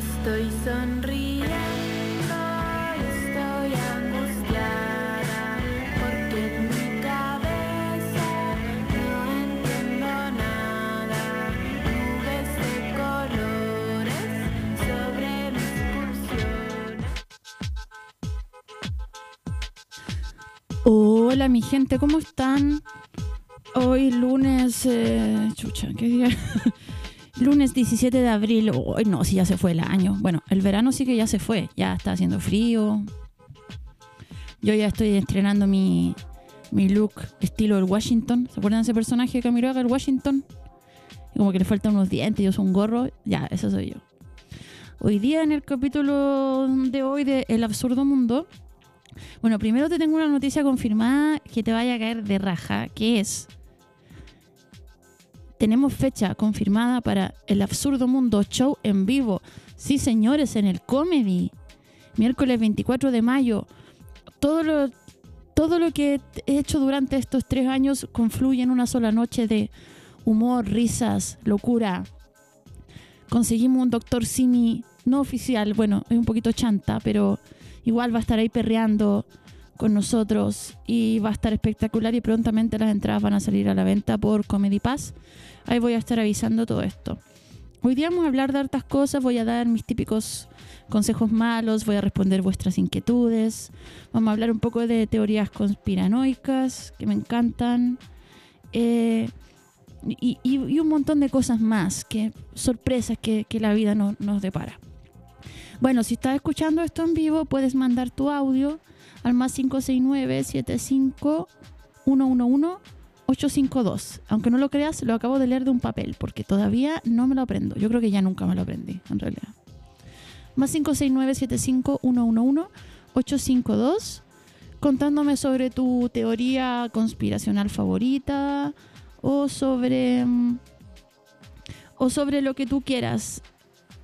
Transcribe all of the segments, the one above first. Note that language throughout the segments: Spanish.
Estoy sonriendo, estoy angustiada, porque en mi cabeza no entiendo nada. Nubes de colores sobre mis pulsiones. Hola mi gente, ¿cómo están? Hoy lunes, eh, chucha, ¿qué día? Lunes 17 de abril. No, sí ya se fue el año. Bueno, el verano sí que ya se fue, ya está haciendo frío. Yo ya estoy estrenando mi, mi look estilo el Washington. ¿Se acuerdan de ese personaje de Camilo Haga, el Washington? Y como que le faltan unos dientes y usa un gorro. Ya, eso soy yo. Hoy día en el capítulo de hoy de El Absurdo Mundo, bueno, primero te tengo una noticia confirmada que te vaya a caer de raja, que es... Tenemos fecha confirmada para el Absurdo Mundo Show en vivo. Sí, señores, en el Comedy. Miércoles 24 de mayo. Todo lo, todo lo que he hecho durante estos tres años confluye en una sola noche de humor, risas, locura. Conseguimos un doctor Simi no oficial, bueno, es un poquito chanta, pero igual va a estar ahí perreando con nosotros y va a estar espectacular y prontamente las entradas van a salir a la venta por Comedy Pass. Ahí voy a estar avisando todo esto. Hoy día vamos a hablar de hartas cosas, voy a dar mis típicos consejos malos, voy a responder vuestras inquietudes, vamos a hablar un poco de teorías conspiranoicas que me encantan eh, y, un montón de cosas más, que sorpresas que, la vida no- nos depara. Bueno, si estás escuchando esto en vivo, puedes mandar tu audio al más 569-75-111-852. Aunque no lo creas, lo acabo de leer de un papel, porque todavía no me lo aprendo. Yo creo que ya nunca me lo aprendí, en realidad. Más 569-75-111-852, contándome sobre tu teoría conspiracional favorita o sobre... mm, o sobre lo que tú quieras.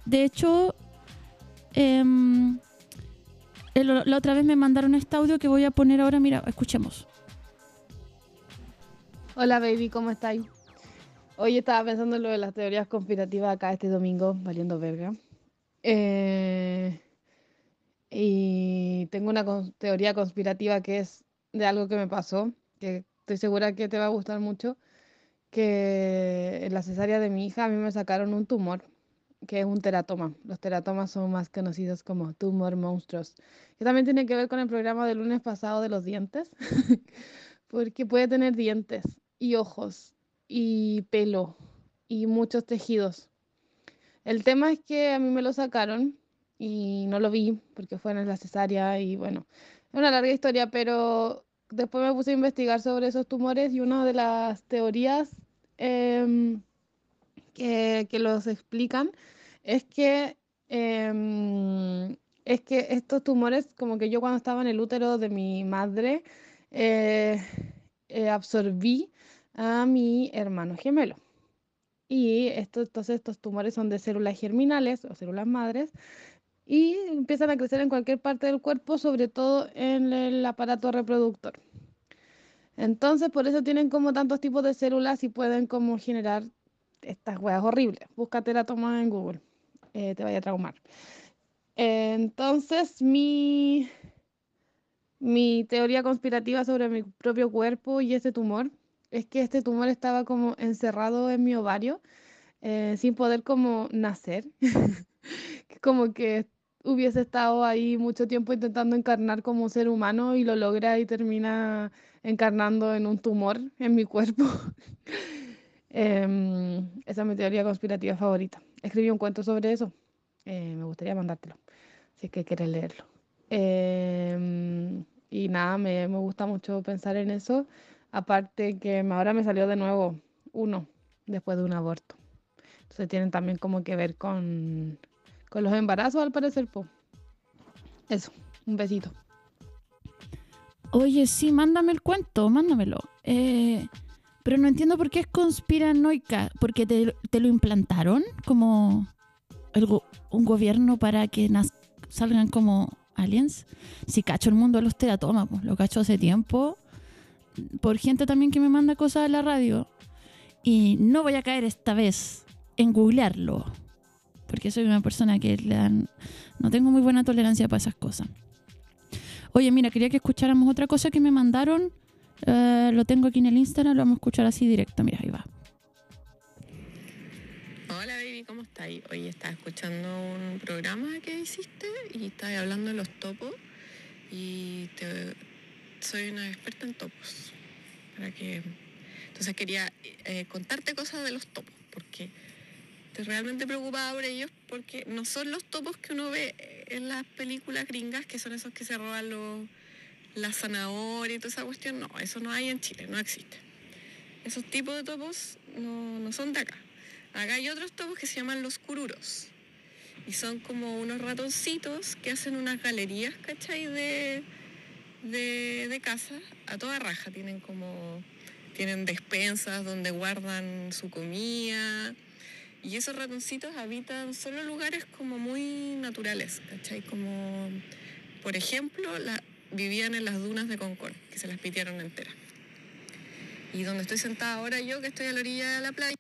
De hecho, Em, la otra vez me mandaron este audio que voy a poner ahora. Mira, escuchemos. Hola baby, ¿cómo estáis? Hoy estaba pensando en lo de las teorías conspirativas acá este domingo, valiendo verga. Eh, y tengo una teoría conspirativa que es de algo que me pasó, que estoy segura que te va a gustar mucho, que en la cesárea de mi hija a mí me sacaron un tumor, que es un teratoma. Los teratomas son más conocidos como tumor monstruos. Que también tiene que ver con el programa del lunes pasado de los dientes, porque puede tener dientes y ojos y pelo y muchos tejidos. El tema es que a mí me lo sacaron y no lo vi porque fue en la cesárea y bueno, es una larga historia, pero después me puse a investigar sobre esos tumores y una de las teorías em, que, que los explican es que, em, es que estos tumores, como que yo cuando estaba en el útero de mi madre, eh, eh, absorbí a mi hermano gemelo. Y esto, entonces estos tumores son de células germinales o células madres y empiezan a crecer en cualquier parte del cuerpo, sobre todo en el aparato reproductor. Entonces, por eso tienen como tantos tipos de células y pueden como generar estas hueas horribles. Búscate la toma en Google, eh, te vaya a traumar. Entonces, mi, mi teoría conspirativa sobre mi propio cuerpo y ese tumor es que este tumor estaba como encerrado en mi ovario eh, sin poder como nacer. Como que hubiese estado ahí mucho tiempo intentando encarnar como ser humano y lo logra y termina encarnando en un tumor en mi cuerpo. Em, esa es mi teoría conspirativa favorita. Escribí un cuento sobre eso. Eh, me gustaría mandártelo, si es que quieres leerlo. Em, y nada, me gusta mucho pensar en eso. Aparte que ahora me salió de nuevo uno después de un aborto. Entonces tienen también como que ver con, con los embarazos al parecer. po. Eso, un besito. Oye, sí, mándame el cuento, mándamelo. Eh, pero no entiendo por qué es conspiranoica. ¿Porque te, te lo implantaron como el go- un gobierno para que naz- salgan como aliens? Si cacho el mundo de los teratomas, lo cacho hace tiempo. Por gente también que me manda cosas a la radio. Y no voy a caer esta vez en googlearlo. porque soy una persona que no tengo muy buena tolerancia para esas cosas. Oye, mira, quería que escucháramos otra cosa que me mandaron. Eh, lo tengo aquí en el Instagram, lo vamos a escuchar así directo. Mira, ahí va. Hola baby, ¿cómo estáis? Hoy estaba escuchando un programa que hiciste y estabas hablando de los topos y te- soy una experta en topos. Para que, entonces quería eh, contarte cosas de los topos porque estoy realmente preocupada por ellos porque no son los topos que uno ve en las películas gringas que son esos que se roban los, la zanahoria y toda esa cuestión. No, eso no hay en Chile, no existe. Esos tipos de topos no, no son de acá. Acá hay otros topos que se llaman los cururos. Y son como unos ratoncitos que hacen unas galerías, ¿cachai? De, de, casa a toda raja. Tienen como. Tienen despensas donde guardan su comida. Y esos ratoncitos habitan solo lugares como muy naturales, ¿cachai? Como, por ejemplo, vivían en las dunas de Concón, que se las pitearon enteras. Y donde estoy sentada ahora yo, que estoy a la orilla de la playa.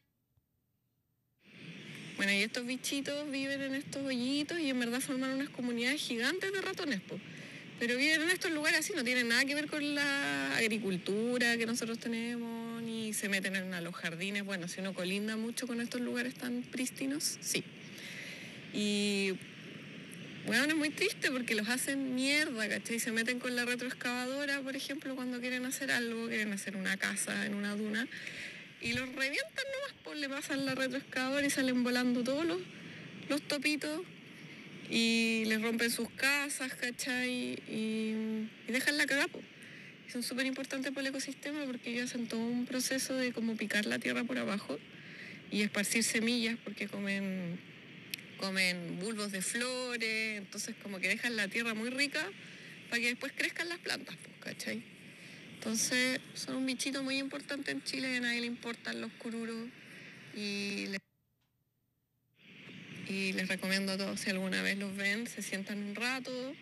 Bueno, y estos bichitos viven en estos hoyitos y en verdad forman unas comunidades gigantes de ratones, po. Pero viven en estos lugares así, no tienen nada que ver con la agricultura que nosotros tenemos, ni se meten en a los jardines. Bueno, si uno colinda mucho con estos lugares tan prístinos, sí. Y bueno, es muy triste porque los hacen mierda, ¿cachai? Se meten con la retroexcavadora, por ejemplo, cuando quieren hacer algo, quieren hacer una casa en una duna, y los revientan nomás, pues le pasan la retroexcavadora y salen volando todos los, los topitos y les rompen sus casas, ¿cachai? Y, dejan la. Y Son súper importantes para el ecosistema porque ellos hacen todo un proceso de como picar la tierra por abajo y esparcir semillas porque comen comen bulbos de flores, entonces como que dejan la tierra muy rica para que después crezcan las plantas, ¿cachai? Entonces son un bichito muy importante en Chile, a nadie le importan los cururos y les, y les recomiendo a todos, si alguna vez los ven, se sientan un rato,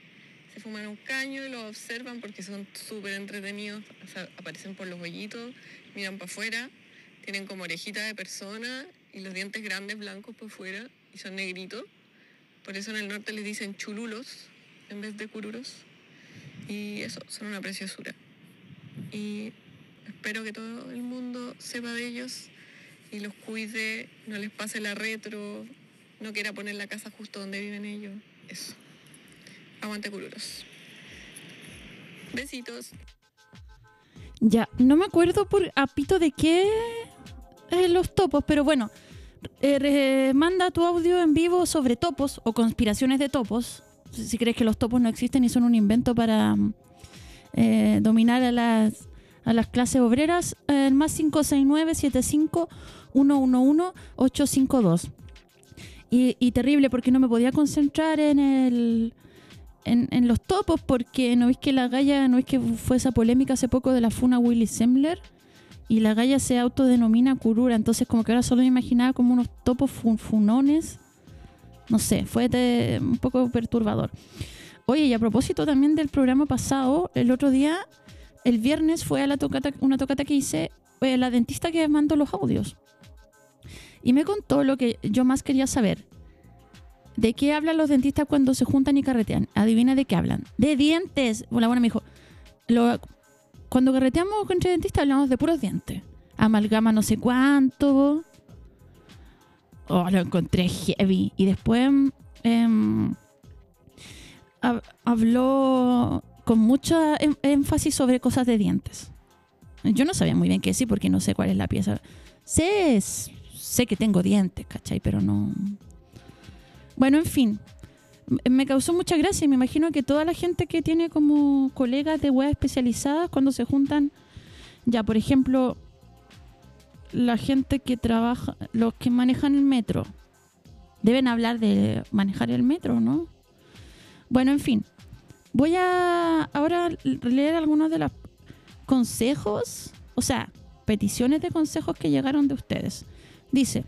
se fuman un caño y los observan porque son súper entretenidos, aparecen por los hoyitos, miran para afuera, tienen como orejita de persona y los dientes grandes blancos por fuera y son negritos. Por eso en el norte les dicen chululos en vez de cururos. Y eso, son una preciosura. Y espero que todo el mundo sepa de ellos y los cuide, no les pase la retro, no quiera poner la casa justo donde viven ellos. Eso. Aguante cururos. Besitos. Ya, no me acuerdo por apito de qué eh, los topos, pero bueno, eh, manda tu audio en vivo sobre topos o conspiraciones de topos. Si crees que los topos no existen y son un invento para eh, dominar a las, a las clases obreras, eh, el más 569-75-111-852. Y, terrible porque no me podía concentrar en el, en, los topos porque no veis que la Gaya, no es que fue esa polémica hace poco de la funa Willy Sembler y la Gaya se autodenomina curura, entonces como que ahora solo me imaginaba como unos topos fun- funones, no sé, fue un poco perturbador. Oye, y a propósito también del programa pasado, el otro día, el viernes fue a la tocata, una tocata que hice eh, la dentista que mandó los audios. Y me contó lo que yo más quería saber. ¿De qué hablan los dentistas cuando se juntan y carretean? Adivina de qué hablan. De dientes. La buena me dijo, cuando carreteamos entre dentistas hablamos de puros dientes. Amalgama no sé cuánto. Oh, lo encontré heavy. Y después em, hab- habló con mucho em- énfasis sobre cosas de dientes. Yo no sabía muy bien qué decir porque no sé cuál es la pieza. Sé, sé que tengo dientes, ¿cachai? Pero no... Bueno, en fin. M- Me causó mucha gracia y me imagino que toda la gente que tiene como colegas de web especializadas cuando se juntan, ya por ejemplo, la gente que trabaja, los que manejan el metro, deben hablar de manejar el metro, ¿no? Bueno, en fin. Voy a ahora leer algunos de los consejos, o sea, peticiones de consejos que llegaron de ustedes. Dice,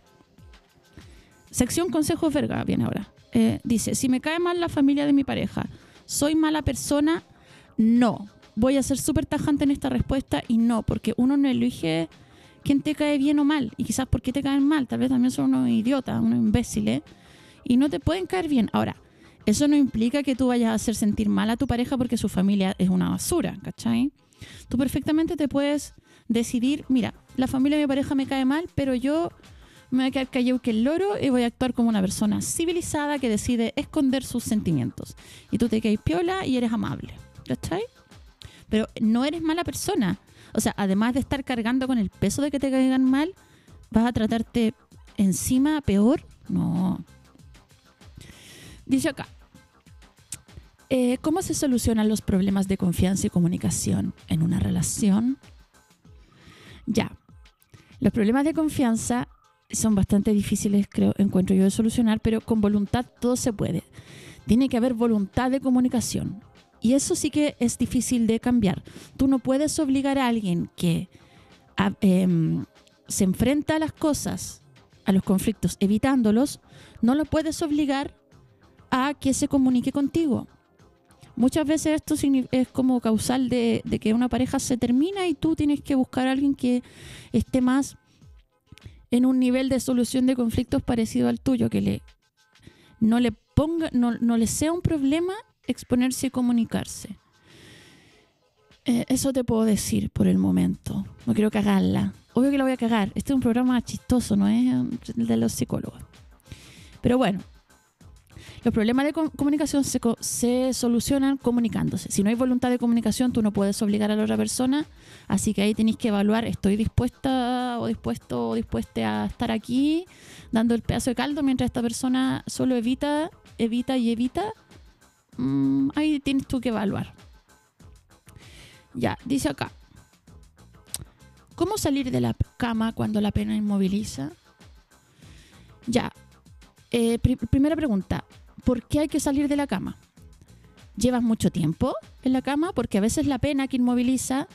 sección consejos verga, viene ahora. Eh, dice, si me cae mal la familia de mi pareja, ¿soy mala persona? No. Voy a ser súper tajante en esta respuesta y no, porque uno no elige quién te cae bien o mal, y quizás por qué te caen mal, tal vez también son unos idiotas, unos imbéciles, y no te pueden caer bien. Ahora, eso no implica que tú vayas a hacer sentir mal a tu pareja porque su familia es una basura, ¿cachai? Tú perfectamente te puedes decidir, mira, la familia de mi pareja me cae mal, pero yo me voy a quedar callado que el loro y voy a actuar como una persona civilizada que decide esconder sus sentimientos. Y tú te caes piola y eres amable, ¿cachai? Pero no eres mala persona. O sea, además de estar cargando con el peso de que te caigan mal, vas a tratarte encima peor. No. Dice acá. eh, ¿Cómo se solucionan los problemas de confianza y comunicación en una relación? Ya. Los problemas de confianza son bastante difíciles, creo, encuentro yo, de solucionar, pero con voluntad todo se puede. Tiene que haber voluntad de comunicación. Y eso sí que es difícil de cambiar. Tú no puedes obligar a alguien que em, se enfrenta a las cosas, a los conflictos, evitándolos, no lo puedes obligar a que se comunique contigo. Muchas veces esto es como causal de, de que una pareja se termina y tú tienes que buscar a alguien que esté más en un nivel de solución de conflictos parecido al tuyo, que le no le ponga, no, no le sea un problema exponerse y comunicarse. Eh, eso te puedo decir por el momento. No quiero cagarla. Obvio que la voy a cagar. Este es un programa chistoso, no es el de los psicólogos. Pero bueno, los problemas de com- comunicación se, se solucionan comunicándose. Si no hay voluntad de comunicación, tú no puedes obligar a la otra persona. Así que ahí tenéis que evaluar, ¿estoy dispuesta o dispuesto o dispuesta a estar aquí dando el pedazo de caldo mientras esta persona solo evita, evita y evita? Mm, ahí tienes tú que evaluar. Ya, dice acá. ¿Cómo salir de la cama cuando la pena inmoviliza? Ya. Eh, pri- primera pregunta. ¿Por qué hay que salir de la cama? ¿Llevas mucho tiempo en la cama? Porque a veces la pena que inmoviliza...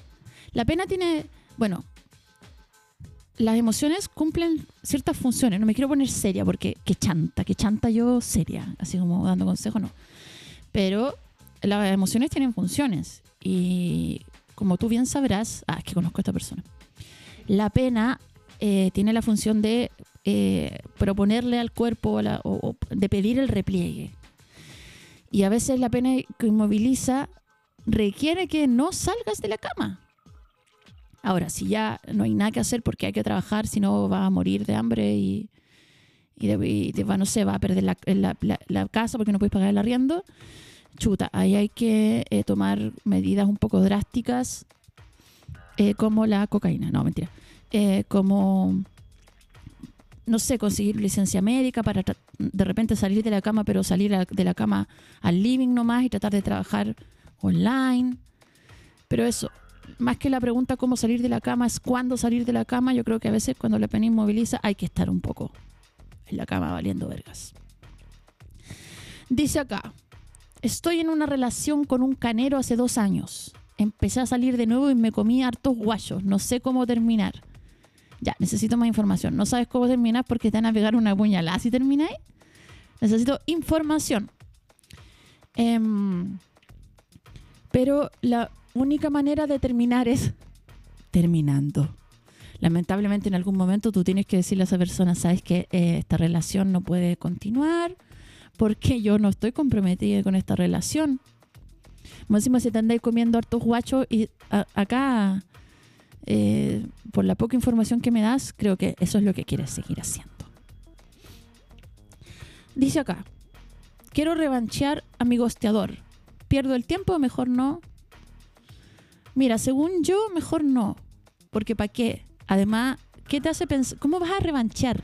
La pena tiene... Bueno, las emociones cumplen ciertas funciones. No me quiero poner seria porque qué chanta, qué chanta yo seria, así como dando consejos, no. Pero las emociones tienen funciones y como tú bien sabrás, ah, es que conozco a esta persona. La pena eh, tiene la función de eh, proponerle al cuerpo o, de pedir el repliegue. Y a veces la pena que inmoviliza requiere que no salgas de la cama. Ahora, si ya no hay nada que hacer porque hay que trabajar, si no vas a morir de hambre y, y, de- va, va a perder la, casa porque no puedes pagar el arriendo, chuta, ahí hay que eh, tomar medidas un poco drásticas eh, como la cocaína, no, mentira, como, no sé, conseguir licencia médica para de repente salir de la cama, pero salir de la cama al living nomás y tratar de trabajar online. Pero eso, más que la pregunta cómo salir de la cama es cuándo salir de la cama, yo creo que a veces cuando la pena inmoviliza hay que estar un poco en la cama valiendo vergas. Dice acá, estoy en una relación con un canero hace dos años. Empecé a salir de nuevo y me comí hartos guayos. No sé cómo terminar. Ya, necesito más información. No sabes cómo terminar porque te van a pegar una puñalada si termináis. Necesito información. Em, pero la única manera de terminar es terminando. Lamentablemente en algún momento tú tienes que decirle a esa persona, sabes que eh, esta relación no puede continuar porque yo no estoy comprometida con esta relación. Más si te andáis comiendo hartos guachos y acá, eh, por la poca información que me das, creo que eso es lo que quieres seguir haciendo. Dice acá, quiero revanchear a mi gosteador. ¿Pierdo el tiempo? Mejor no. Mira, según yo, mejor no. Porque ¿para qué? Además, ¿qué te hace pensar? ¿Cómo vas a revanchear?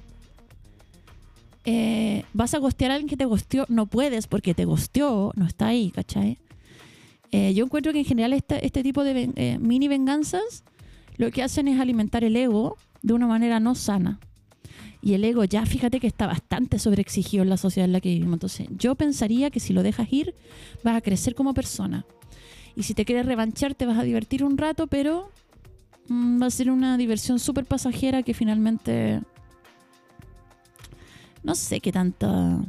Eh, ¿Vas a gostear a alguien que te gosteó? No puedes porque te gosteó, no está ahí, ¿cachai? Eh, yo encuentro que en general este tipo de mini venganzas lo que hacen es alimentar el ego de una manera no sana. Y el ego ya fíjate que está bastante sobreexigido en la sociedad en la que vivimos. Entonces yo pensaría que si lo dejas ir vas a crecer como persona. Y si te quieres revanchar te vas a divertir un rato, pero mm, va a ser una diversión súper pasajera que finalmente no sé qué tanta...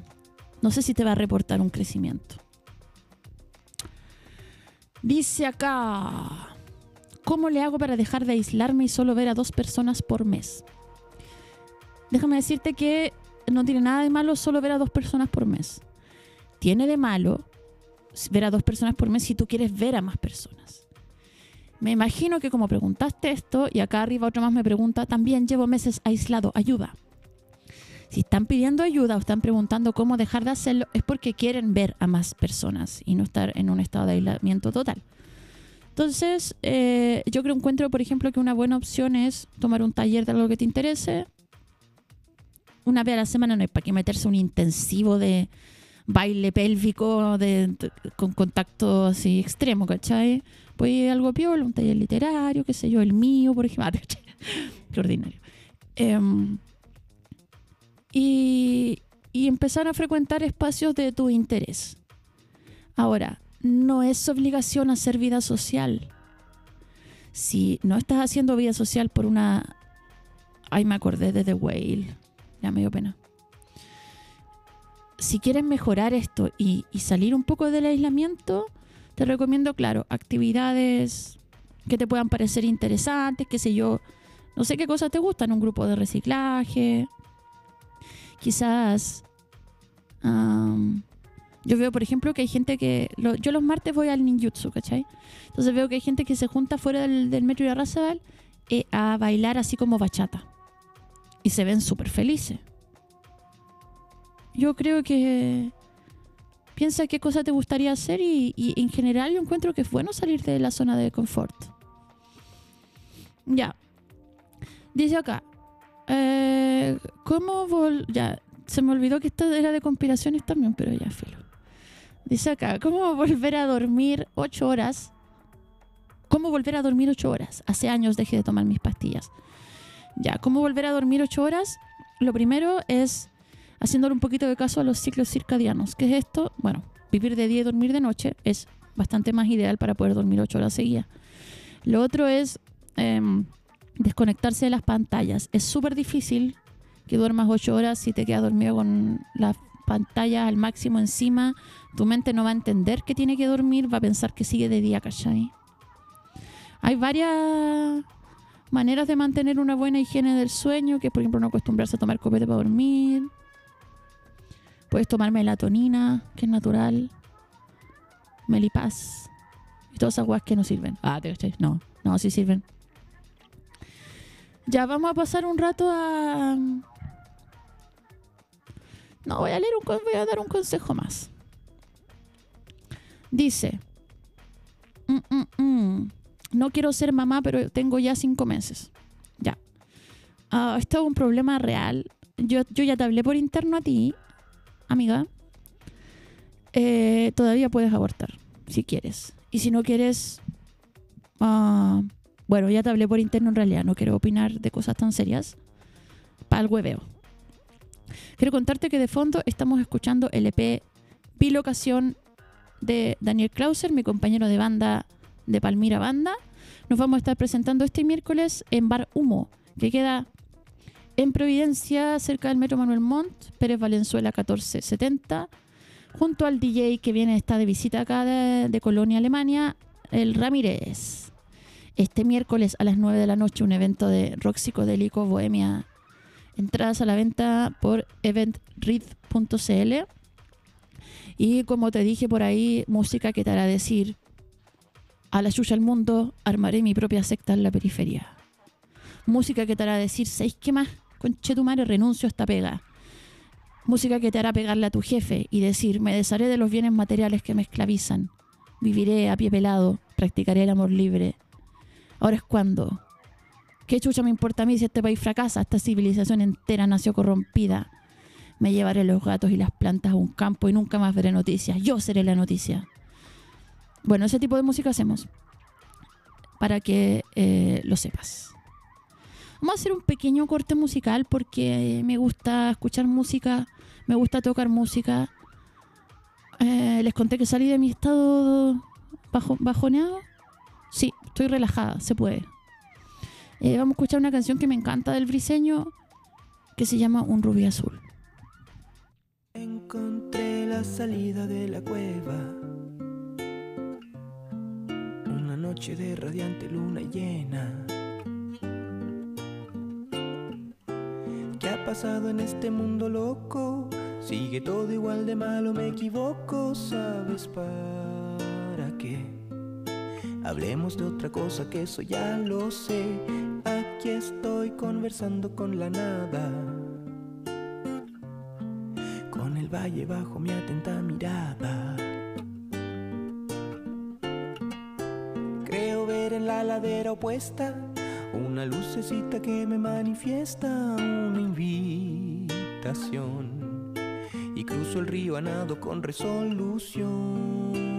No sé si te va a reportar un crecimiento. Dice acá, ¿cómo le hago para dejar de aislarme y solo ver a dos personas por mes? Déjame decirte que no tiene nada de malo solo ver a dos personas por mes. Tiene de malo ver a dos personas por mes si tú quieres ver a más personas. Me imagino que como preguntaste esto y acá arriba otro más me pregunta, también llevo meses aislado, ayuda. Si están pidiendo ayuda o están preguntando cómo dejar de hacerlo, es porque quieren ver a más personas y no estar en un estado de aislamiento total. Entonces, eh, yo creo encuentro, por ejemplo, que una buena opción es tomar un taller de algo que te interese. Una vez a la semana no hay para qué meterse un intensivo de baile pélvico de, con contacto así extremo, ¿cachai? Pues algo piola, un taller literario, qué sé yo, el mío, por ejemplo. Ah. Qué ordinario. Y, y empezar a frecuentar espacios de tu interés. Ahora, no es obligación hacer vida social. Si no estás haciendo vida social por una... Ay, me acordé de The Whale. Ya me dio pena. Si quieres mejorar esto y, salir un poco del aislamiento, te recomiendo, claro, actividades que te puedan parecer interesantes, qué sé yo, no sé qué cosas te gustan, un grupo de reciclaje, quizás yo veo por ejemplo que hay gente que yo los martes voy al ninjutsu ¿cachai? entonces veo que hay gente que se junta fuera del, metro de Arrasabal eh, a bailar así como bachata. Y se ven súper felices. Yo creo que piensa qué cosa te gustaría hacer y, y en general yo encuentro que es bueno salir de la zona de confort. Ya. Dice acá eh, ¿Cómo vol Ya, se me olvidó que esto era de conspiraciones también, pero ya, filo. Dice acá, ¿cómo volver a dormir ocho horas? ¿Cómo volver a dormir ocho horas? Hace años dejé de tomar mis pastillas. Ya, ¿cómo volver a dormir ocho horas? Lo primero es haciéndole un poquito de caso a los ciclos circadianos. ¿Qué es esto? Bueno, vivir de día y dormir de noche es bastante más ideal para poder dormir ocho horas seguidas. Lo otro es em, desconectarse de las pantallas. Es súper difícil que duermas ocho horas si te quedas dormido con las pantallas al máximo encima. Tu mente no va a entender que tiene que dormir, va a pensar que sigue de día, ¿cachai? Hay varias maneras de mantener una buena higiene del sueño, que por ejemplo no acostumbrarse a tomar copete para dormir. Puedes tomar melatonina, que es natural. Melipaz. Y todas esas guas que no sirven. Ah, ¿te cachai? No, no, sí sirven. Ya vamos a pasar un rato a. No, voy a leer un voy a dar un consejo más. Dice. "Mm, mm, mm, No quiero ser mamá, pero tengo ya cinco meses. Ya. Ah, esto es un problema real. Yo, yo ya te hablé por interno a ti, amiga. Eh, todavía puedes abortar, si quieres. Y si no quieres, ah, bueno, ya te hablé por interno en realidad, no quiero opinar de cosas tan serias. Para el hueveo. Quiero contarte que de fondo estamos escuchando el EP Bilocación de Daniel Clauser, mi compañero de banda de Palmira Banda. Nos vamos a estar presentando este miércoles en Bar Humo, que queda en Providencia, cerca del Metro Manuel Montt, Pérez Valenzuela 1470, junto al DJ que viene, está de visita acá de, Colonia, Alemania, el Ramírez este miércoles a las 9 de la noche un evento de rock psicodélico Bohemia. Entradas a la venta por eventread.cl. Y como te dije por ahí, música que te hará decir a la chucha al mundo, armaré mi propia secta en la periferia. Música que te hará decir, ¿sabéis qué más? Conche tu madre, renuncio a esta pega. Música que te hará pegarle a tu jefe y decir, me desharé de los bienes materiales que me esclavizan. Viviré a pie pelado, practicaré el amor libre, Ahora es cuando. ¿Qué chucha me importa a mí si este país fracasa? Esta civilización entera nació corrompida. Me llevaré los gatos y las plantas a un campo y nunca más veré noticias. Yo seré la noticia. Bueno, ese tipo de música hacemos. Para que eh, lo sepas. Vamos a hacer un pequeño corte musical porque me gusta escuchar música, me gusta tocar música. Eh, les conté que salí de mi estado bajo, bajoneado. Sí, estoy relajada, se puede. Eh, vamos a escuchar una canción que me encanta del briseño que se llama Un rubí azul. Encontré la salida de la cueva. Una noche de radiante luna llena. Que pasado en este mundo loco? Sigue todo igual de malo, me equivoco, ¿sabes para qué? Hablemos de otra cosa que eso ya lo sé. Aquí estoy conversando con la nada. Con el valle bajo mi atenta mirada. Creo ver en la ladera opuesta una lucecita que me manifiesta una invitación. Y cruzo el río a nado con resolución.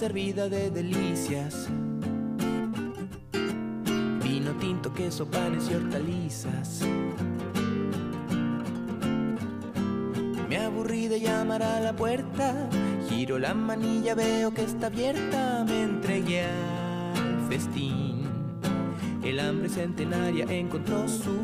Servida de delicias. Vino tinto, queso, panes y hortalizas. Me aburrí de llamar a la puerta. Giro la manilla, veo que está abierta. Me entregué al festín. El hambre centenaria encontró su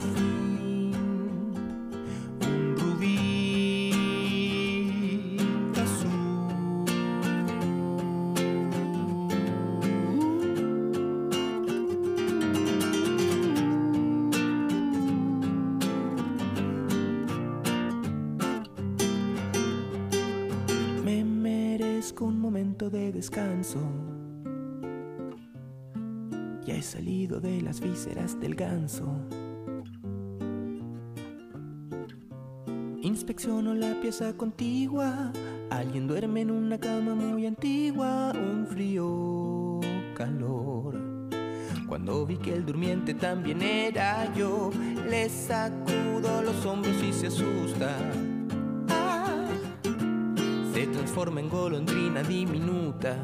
vísceras del ganso. Inspecciono la pieza contigua. Alguien duerme en una cama muy antigua. Un frío calor. Cuando vi que el durmiente también era yo, le sacudo los hombros y se asusta. Ah, se transforma en golondrina diminuta.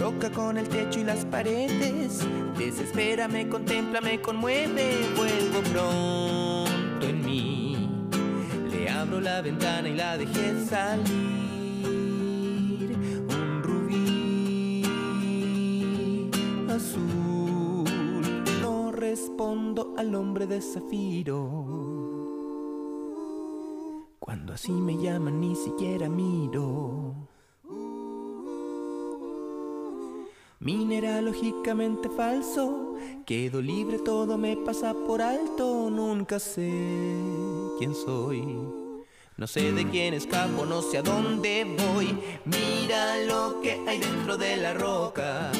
Choca con el techo y las paredes, desespera, me contempla, me conmueve, vuelvo pronto en mí. Le abro la ventana y la dejé salir. Un rubí azul. No respondo al hombre de zafiro. Cuando así me llaman ni siquiera miro. Mineralógicamente falso, quedo libre, todo me pasa por alto, nunca sé quién soy. No sé de quién escapo, no sé a dónde voy. Mira lo que hay dentro de la roca.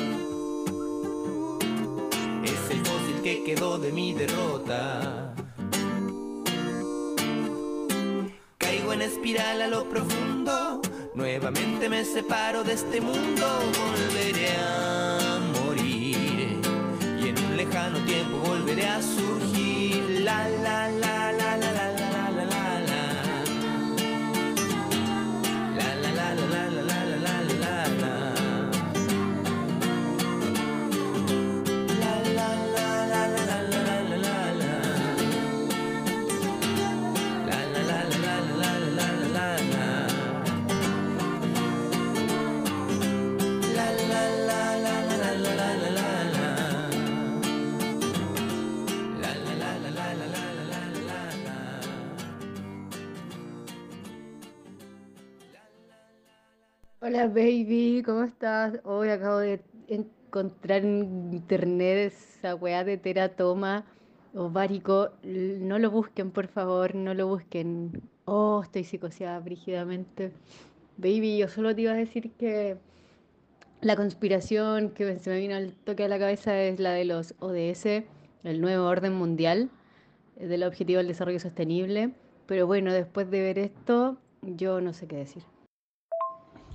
Es el fósil que quedó de mi derrota. Caigo en espiral a lo profundo. Nuevamente me separo de este mundo. Volveré a morir. Y en un lejano tiempo volveré a surgir. La la Hola baby, ¿cómo estás? Hoy acabo de encontrar en internet esa weá de teratoma ovárico. L- No lo busquen, por favor, no lo busquen. Oh, estoy psicoseada brígidamente. Baby, yo solo te iba a decir que la conspiración que se me vino al toque a la cabeza es la de los ODS, el nuevo orden mundial, eh, del Objetivo del Desarrollo Sostenible. Pero bueno, después de ver esto, yo no sé qué decir.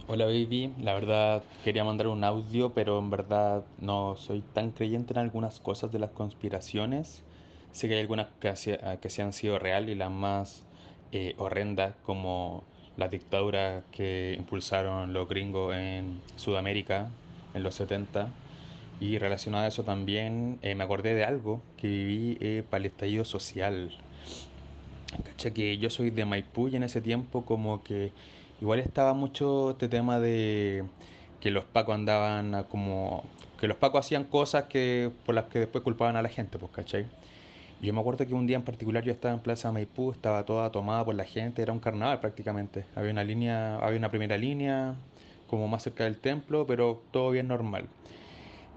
Hola baby, la verdad quería mandar un audio, pero en verdad no soy tan creyente en algunas cosas de las conspiraciones. Sé que hay algunas que, hacia- ah, que sí han sido real y las más eh, horrendas, como las dictaduras que impulsaron los gringos en Sudamérica en los 70. Y relacionado a eso también eh, me acordé de algo que viví eh, para el estallido social. Cacha que yo soy de Maipú y en ese tiempo como que igual estaba mucho este tema de que los pacos andaban como que los pacos hacían cosas que por las que después culpaban a la gente, pues, ¿cachai? Y yo me acuerdo que un día en particular yo estaba en Plaza Maipú, estaba toda tomada por la gente, era un carnaval prácticamente. Había una línea, había una primera línea como más cerca del templo, pero todo bien normal.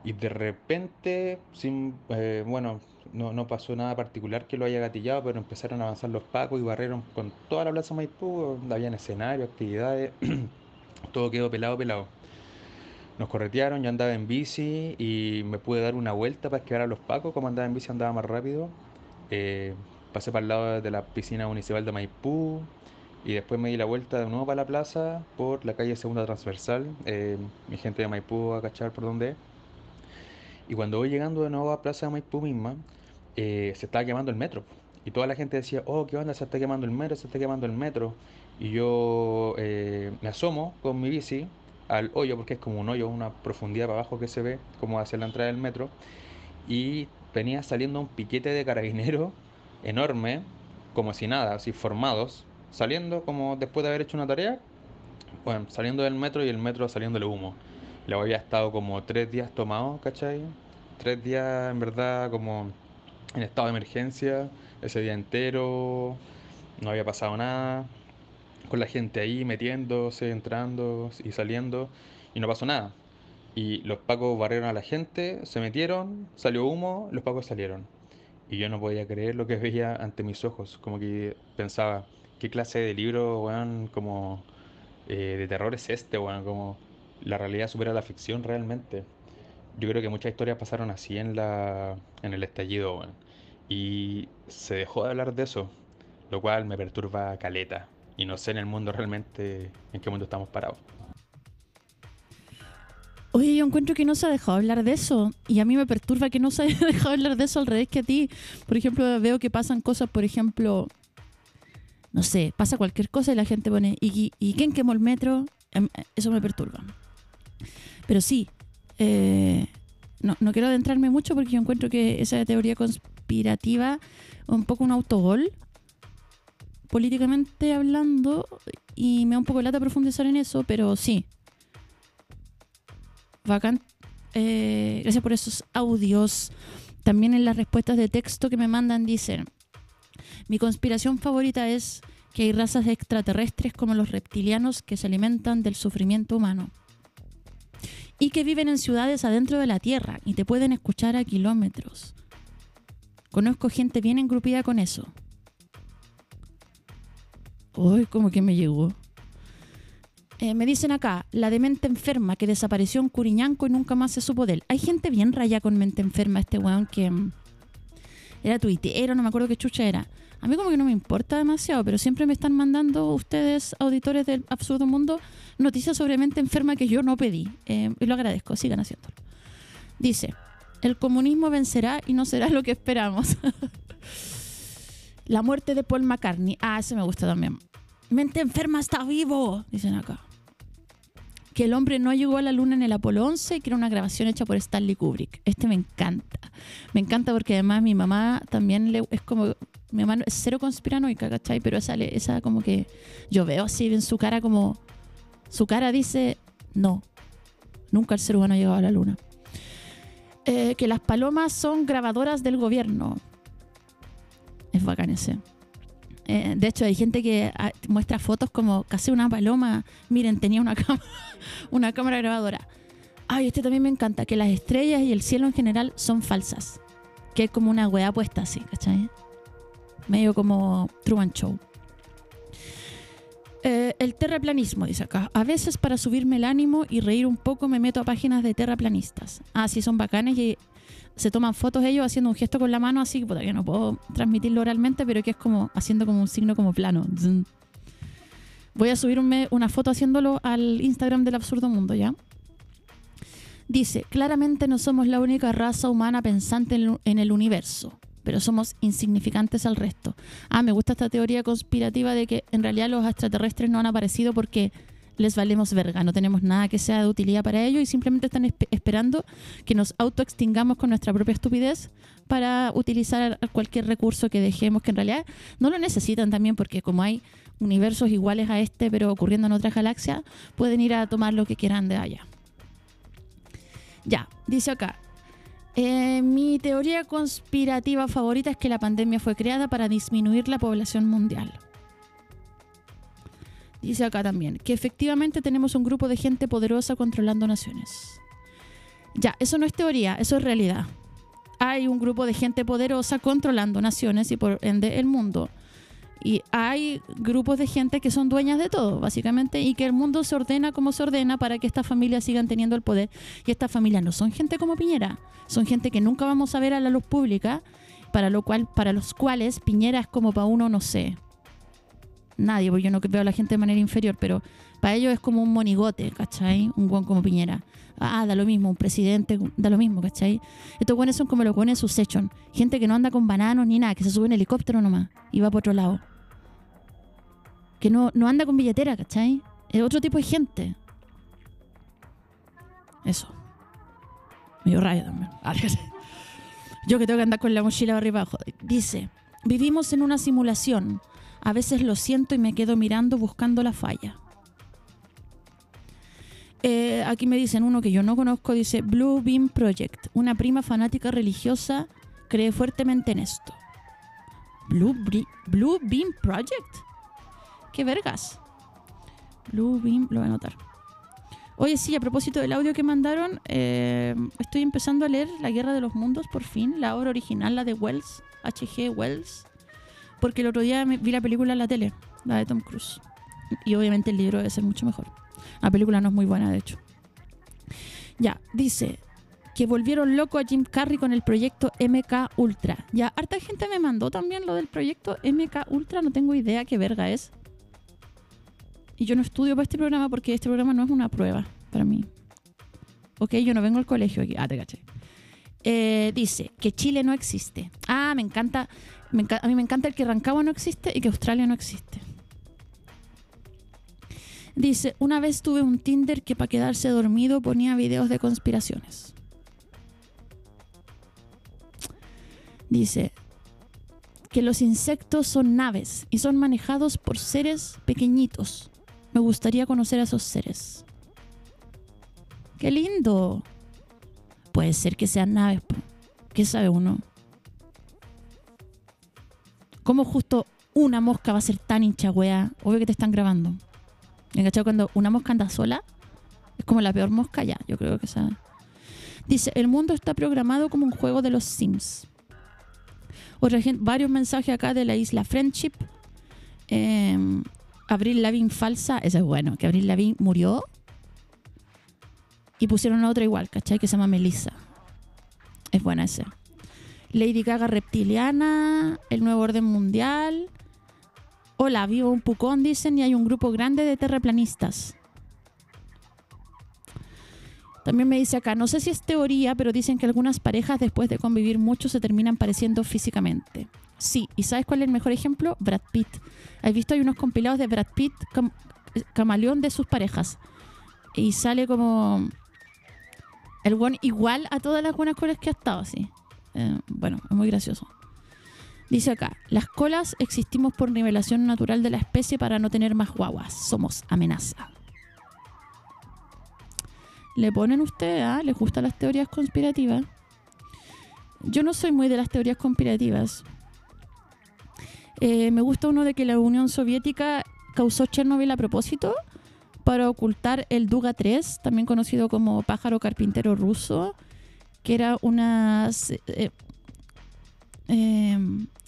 Y de repente, sin, eh, bueno, no, no pasó nada particular que lo haya gatillado, pero empezaron a avanzar los pacos y barrieron con toda la Plaza Maipú, habían escenarios, actividades, todo quedó pelado, pelado. Nos corretearon, yo andaba en bici y me pude dar una vuelta para esquivar a los pacos, como andaba en bici andaba más rápido. Eh, pasé para el lado de la piscina municipal de Maipú y después me di la vuelta de nuevo para la plaza por la calle Segunda Transversal. Eh, mi gente de Maipú a cachar por dónde es. Y cuando voy llegando de nuevo a Plaza de Maipú misma, eh, se estaba quemando el metro. Y toda la gente decía, oh, ¿qué onda? Se está quemando el metro, se está quemando el metro. Y yo eh, me asomo con mi bici al hoyo, porque es como un hoyo, una profundidad para abajo que se ve, como hacia la entrada del metro. Y venía saliendo un piquete de carabineros enorme, como si nada, así formados, saliendo como después de haber hecho una tarea, bueno, saliendo del metro y el metro saliéndole humo. Luego había estado como tres días tomado, ¿cachai? Tres días en verdad como en estado de emergencia, ese día entero, no había pasado nada, con la gente ahí metiéndose, entrando y saliendo, y no pasó nada. Y los pacos barrieron a la gente, se metieron, salió humo, los pacos salieron. Y yo no podía creer lo que veía ante mis ojos, como que pensaba, ¿qué clase de libro, weón, como eh, de terror es este, weón? Como la realidad supera la ficción realmente. Yo creo que muchas historias pasaron así en la, en el estallido, weón. Y se dejó de hablar de eso, lo cual me perturba caleta. Y no sé en el mundo realmente en qué mundo estamos parados. Oye, yo encuentro que no se ha dejado hablar de eso. Y a mí me perturba que no se haya dejado hablar de eso al revés que a ti. Por ejemplo, veo que pasan cosas, por ejemplo, no sé, pasa cualquier cosa y la gente pone, ¿y, y quién quemó el metro? Em, Eso me perturba. Pero sí, eh, no, no quiero adentrarme mucho porque yo encuentro que esa teoría conspirativa un poco un autogol, políticamente hablando, y me da un poco lata profundizar en eso, pero sí, Bacán. Eh, gracias por esos audios. También en las respuestas de texto que me mandan dicen, mi conspiración favorita es que hay razas extraterrestres como los reptilianos que se alimentan del sufrimiento humano y que viven en ciudades adentro de la Tierra y te pueden escuchar a kilómetros. Conozco gente bien engrupida con eso. Uy, como que me llegó. Eh, me dicen acá, la de mente enferma que desapareció en Curiñanco y nunca más se supo de él. Hay gente bien raya con mente enferma, este weón que mm, era tuitero, no me acuerdo qué chucha era. A mí como que no me importa demasiado, pero siempre me están mandando ustedes, auditores del Absurdo Mundo, noticias sobre mente enferma que yo no pedí. Eh, y lo agradezco, sigan haciéndolo. Dice, el comunismo vencerá y no será lo que esperamos. la muerte de Paul McCartney. Ah, ese me gusta también. Mente enferma está vivo, dicen acá. Que el hombre no llegó a la luna en el Apolo 11, que era una grabación hecha por Stanley Kubrick. Este me encanta. Me encanta porque además mi mamá también le, es como. Mi mamá es cero conspiranoica, ¿cachai? Pero esa, esa como que. Yo veo así en su cara como. Su cara dice: No, nunca el ser humano ha llegado a la luna. Eh, que las palomas son grabadoras del gobierno. Es bacán ese. Eh, de hecho, hay gente que ah, muestra fotos como casi una paloma. Miren, tenía una, cama- una cámara grabadora. Ay, este también me encanta, que las estrellas y el cielo en general son falsas. Que es como una weá puesta así, ¿cachai? Medio como Truman Show. Eh, el terraplanismo, dice acá. A veces para subirme el ánimo y reír un poco me meto a páginas de terraplanistas. Ah, sí, son bacanes y se toman fotos ellos haciendo un gesto con la mano así, puta, que no puedo transmitirlo oralmente, pero que es como haciendo como un signo como plano. Voy a subirme una foto haciéndolo al Instagram del Absurdo Mundo, ¿ya? Dice, claramente no somos la única raza humana pensante en el universo, pero somos insignificantes al resto. Ah, me gusta esta teoría conspirativa de que en realidad los extraterrestres no han aparecido porque les valemos verga, no tenemos nada que sea de utilidad para ellos y simplemente están espe- esperando que nos autoextingamos con nuestra propia estupidez para utilizar cualquier recurso que dejemos, que en realidad no lo necesitan también porque como hay universos iguales a este pero ocurriendo en otras galaxias, pueden ir a tomar lo que quieran de allá. Ya, dice acá. Eh, mi teoría conspirativa favorita es que la pandemia fue creada para disminuir la población mundial. Dice acá también que efectivamente tenemos un grupo de gente poderosa controlando naciones. Ya, eso no es teoría, eso es realidad. Hay un grupo de gente poderosa controlando naciones y por ende el mundo. Y hay grupos de gente que son dueñas de todo, básicamente, y que el mundo se ordena como se ordena para que estas familias sigan teniendo el poder. Y estas familias no son gente como Piñera, son gente que nunca vamos a ver a la luz pública, para lo cual, para los cuales Piñera es como para uno, no sé, nadie, porque yo no veo a la gente de manera inferior, pero para ellos es como un monigote, ¿cachai? Un buen como Piñera. Ah, da lo mismo, un presidente, da lo mismo, ¿cachai? Estos buenos son como los buenos Succession. Gente que no anda con bananos ni nada, que se sube en helicóptero nomás y va por otro lado. Que no, no anda con billetera, ¿cachai? Es otro tipo de gente. Eso. Medio rayo también. Ah, Yo que tengo que andar con la mochila arriba abajo. Dice, vivimos en una simulación. A veces lo siento y me quedo mirando buscando la falla. Eh, aquí me dicen uno que yo no conozco, dice Blue Beam Project. Una prima fanática religiosa cree fuertemente en esto. Blue, Blue Beam Project. ¿Qué vergas? Blue Beam, lo voy a anotar. Oye, sí, a propósito del audio que mandaron, eh, estoy empezando a leer La Guerra de los Mundos, por fin, la obra original, la de Wells, H.G. Wells, porque el otro día vi la película en la tele, la de Tom Cruise. Y obviamente el libro debe ser mucho mejor. La película no es muy buena, de hecho. Ya, dice que volvieron loco a Jim Carrey con el proyecto MK Ultra. Ya, harta gente me mandó también lo del proyecto MK Ultra, no tengo idea qué verga es. Y yo no estudio para este programa porque este programa no es una prueba para mí. Ok, yo no vengo al colegio aquí. Ah, te caché. Eh, dice que Chile no existe. Ah, me encanta, me enca- a mí me encanta el que Rancagua no existe y que Australia no existe. Dice, una vez tuve un Tinder que para quedarse dormido ponía videos de conspiraciones. Dice que los insectos son naves y son manejados por seres pequeñitos. Me gustaría conocer a esos seres. ¡Qué lindo! Puede ser que sean naves. ¿Qué sabe uno? ¿Cómo justo una mosca va a ser tan hincha? Obvio que te están grabando. ¿Me? Cuando una mosca anda sola, es como la peor mosca ya. Yo creo que esa. Dice: El mundo está programado como un juego de los Sims. Otra gente, varios mensajes acá de la isla Friendship. Eh, Abril Lavigne falsa, ese es bueno, que Abril Lavigne murió. Y pusieron a otra igual, ¿cachai? Que se llama Melissa. Es buena ese. Lady Gaga reptiliana, el nuevo orden mundial. Hola, vivo un pucón, dicen, y hay un grupo grande de terraplanistas. También me dice acá, no sé si es teoría, pero dicen que algunas parejas después de convivir mucho se terminan pareciendo físicamente. Sí, ¿y sabes cuál es el mejor ejemplo? Brad Pitt. ¿Has visto? Hay unos compilados de Brad Pitt, cam- camaleón de sus parejas. Y sale como el buen igual a todas las buenas con las que ha estado, así. Eh, bueno, es muy gracioso. Dice acá, las colas existimos por nivelación natural de la especie para no tener más guaguas. Somos amenaza. ¿Le ponen ustedes? ¿ah? ¿Les gustan las teorías conspirativas? Yo no soy muy de las teorías conspirativas. Eh, me gusta uno de que la Unión Soviética causó Chernobyl a propósito para ocultar el Duga 3, también conocido como pájaro carpintero ruso, que era una, eh, eh,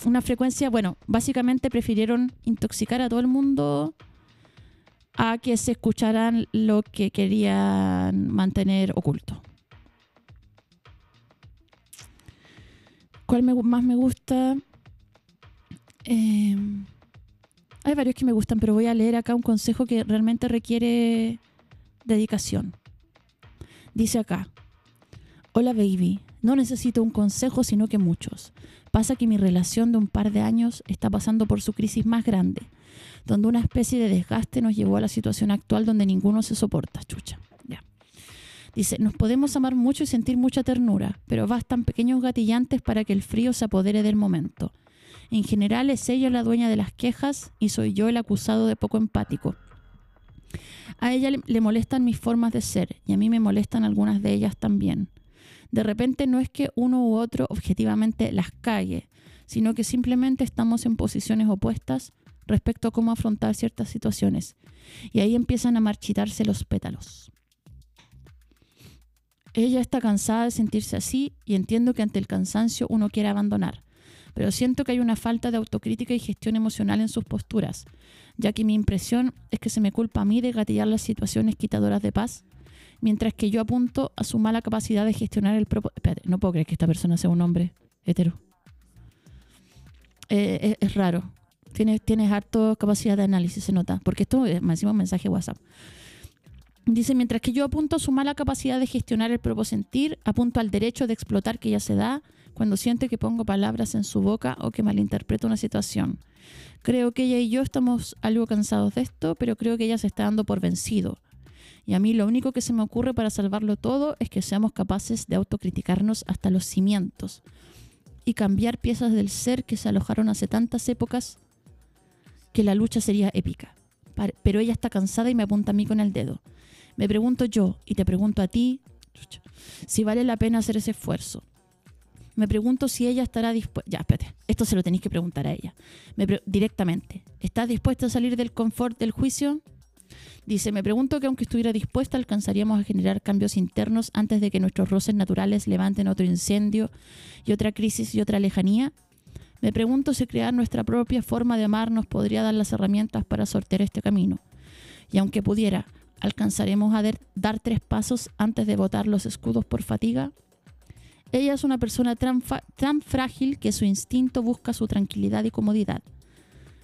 una frecuencia, bueno, básicamente prefirieron intoxicar a todo el mundo a que se escucharan lo que querían mantener oculto. ¿Cuál me, más me gusta? Eh, hay varios que me gustan, pero voy a leer acá un consejo que realmente requiere dedicación. Dice acá, hola baby, No necesito un consejo, sino que muchos. Pasa que mi relación de un par de años está pasando por su crisis más grande, donde una especie de desgaste nos llevó a la situación actual donde ninguno se soporta, chucha. Ya. Dice, nos podemos amar mucho y sentir mucha ternura, pero bastan pequeños gatillantes para que el frío se apodere del momento. En general es ella la dueña de las quejas y soy yo el acusado de poco empático. A ella le, le molestan mis formas de ser y a mí me molestan algunas de ellas también. De repente no es que uno u otro objetivamente las cague, sino que simplemente estamos en posiciones opuestas respecto a cómo afrontar ciertas situaciones. Y ahí empiezan a marchitarse los pétalos. Ella está cansada de sentirse así y entiendo que ante el cansancio uno quiere abandonar, pero siento que hay una falta de autocrítica y gestión emocional en sus posturas, ya que mi impresión es que se me culpa a mí de gatillar las situaciones quitadoras de paz, mientras que yo apunto a su mala capacidad de gestionar el propio... Espérate, no puedo creer que esta persona sea un hombre hetero. Eh, es, es raro. Tienes, tienes harto capacidad de análisis, se nota, porque esto es más un mensaje WhatsApp. Dice, mientras que yo apunto a su mala capacidad de gestionar el propio sentir, apunto al derecho de explotar que ella se da cuando siente que pongo palabras en su boca o que malinterpreto una situación. Creo que ella y yo estamos algo cansados de esto, pero creo que ella se está dando por vencido. Y a mí lo único que se me ocurre para salvarlo todo es que seamos capaces de autocriticarnos hasta los cimientos y cambiar piezas del ser que se alojaron hace tantas épocas que la lucha sería épica. Pero ella está cansada y me apunta a mí con el dedo. Me pregunto yo y te pregunto a ti si vale la pena hacer ese esfuerzo. Me pregunto si ella estará dispuesta. Ya, espérate. Esto se lo tenéis que preguntar a ella. Directamente. ¿Estás dispuesta a salir del confort del juicio? Dice, me pregunto que aunque estuviera dispuesta, alcanzaríamos a generar cambios internos antes de que nuestros roces naturales levanten otro incendio y otra crisis y otra lejanía. Me pregunto si crear nuestra propia forma de amar nos podría dar las herramientas para sortear este camino. Y aunque pudiera, ¿alcanzaremos a dar tres pasos antes de botar los escudos por fatiga? Ella es una persona tan, tan frágil que su instinto busca su tranquilidad y comodidad,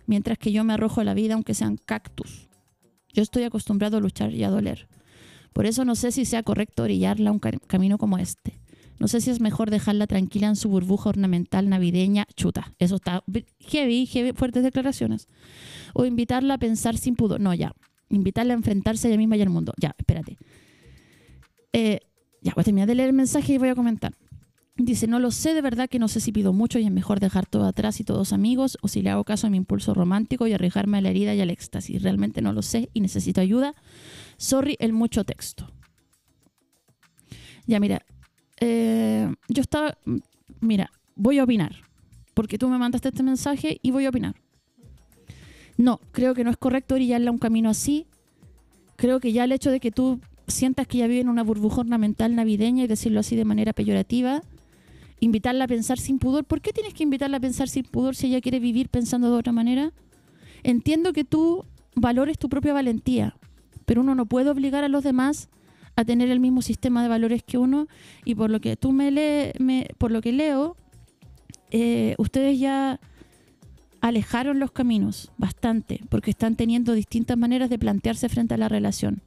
mientras que yo me arrojo a la vida aunque sean cactus. Yo estoy acostumbrado a luchar y a doler. Por eso no sé si sea correcto orillarla a un ca- camino como este. No sé si es mejor dejarla tranquila en su burbuja ornamental navideña. Chuta, eso está heavy, heavy, fuertes declaraciones. O invitarla a pensar sin pudor. No, ya. Invitarla a enfrentarse a ella misma y al mundo. Ya, espérate. Eh, ya, voy a terminar de leer el mensaje y voy a comentar. Dice, no lo sé, de verdad que no sé si pido mucho y es mejor dejar todo atrás y todos amigos, o si le hago caso a mi impulso romántico y arriesgarme a la herida y al éxtasis. Realmente no lo sé y necesito ayuda. Sorry el mucho texto. Ya, mira, eh, yo estaba, mira, voy a opinar, porque tú me mandaste este mensaje y voy a opinar. No, creo que no es correcto orillarle a un camino así. Creo que ya el hecho de que tú sientas que vive en una burbuja ornamental navideña y decirlo así de manera peyorativa, invitarla a pensar sin pudor. ¿Por qué tienes que invitarla a pensar sin pudor si ella quiere vivir pensando de otra manera? Entiendo que tú valores tu propia valentía, pero uno no puede obligar a los demás a tener el mismo sistema de valores que uno y por lo que tú me, lee, por lo que leo, eh, ustedes ya alejaron los caminos bastante porque están teniendo distintas maneras de plantearse frente a la relación.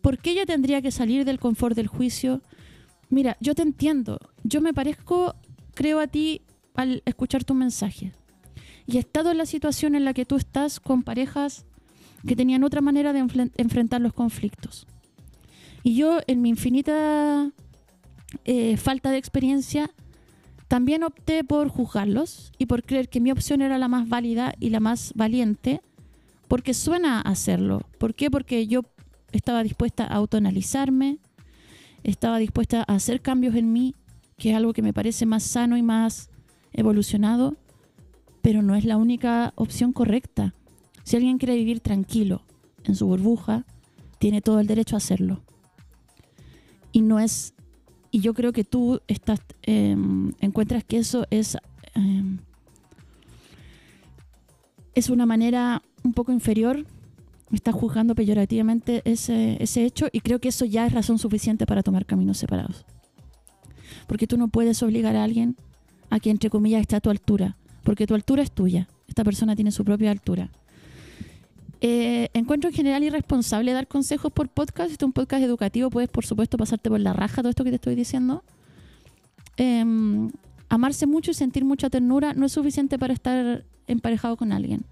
¿Por qué ella tendría que salir del confort del juicio? Mira, yo te entiendo. Yo me parezco, creo a ti al escuchar tu mensaje. Y he estado en la situación en la que tú estás con parejas que tenían otra manera de enfren- enfrentar los conflictos. Y yo, en mi infinita eh, falta de experiencia, también opté por juzgarlos y por creer que mi opción era la más válida y la más valiente, porque suena a hacerlo. ¿Por qué? Porque yo estaba dispuesta a autoanalizarme, estaba dispuesta a hacer cambios en mí, que es algo que me parece más sano y más evolucionado, pero no es la única opción correcta. Si alguien quiere vivir tranquilo en su burbuja, tiene todo el derecho a hacerlo. Y no es, y yo creo que tú estás, eh, encuentras que eso es, eh, es una manera un poco inferior estás juzgando peyorativamente ese, ese hecho y creo que eso ya es razón suficiente para tomar caminos separados. Porque tú no puedes obligar a alguien a que, entre comillas, esté a tu altura, porque tu altura es tuya. Esta persona tiene su propia altura. Eh, encuentro en general irresponsable dar consejos por podcast. Esto es un podcast educativo, puedes, por supuesto, pasarte por la raja todo esto que te estoy diciendo. em, amarse mucho y sentir mucha ternura no es suficiente para estar emparejado con alguien.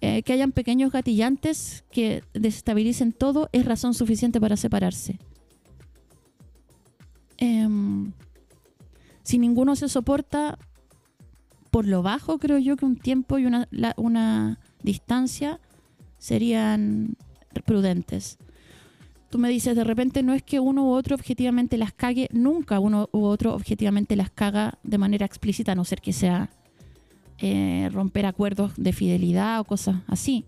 Eh, que hayan pequeños gatillantes que desestabilicen todo es razón suficiente para separarse. Em, si ninguno se soporta, por lo bajo creo yo que un tiempo y una, la- una distancia serían prudentes. Tú me dices, de repente no es que uno u otro objetivamente las cague, nunca uno u otro objetivamente las caga de manera explícita, a no ser que sea eh, romper acuerdos de fidelidad o cosas así.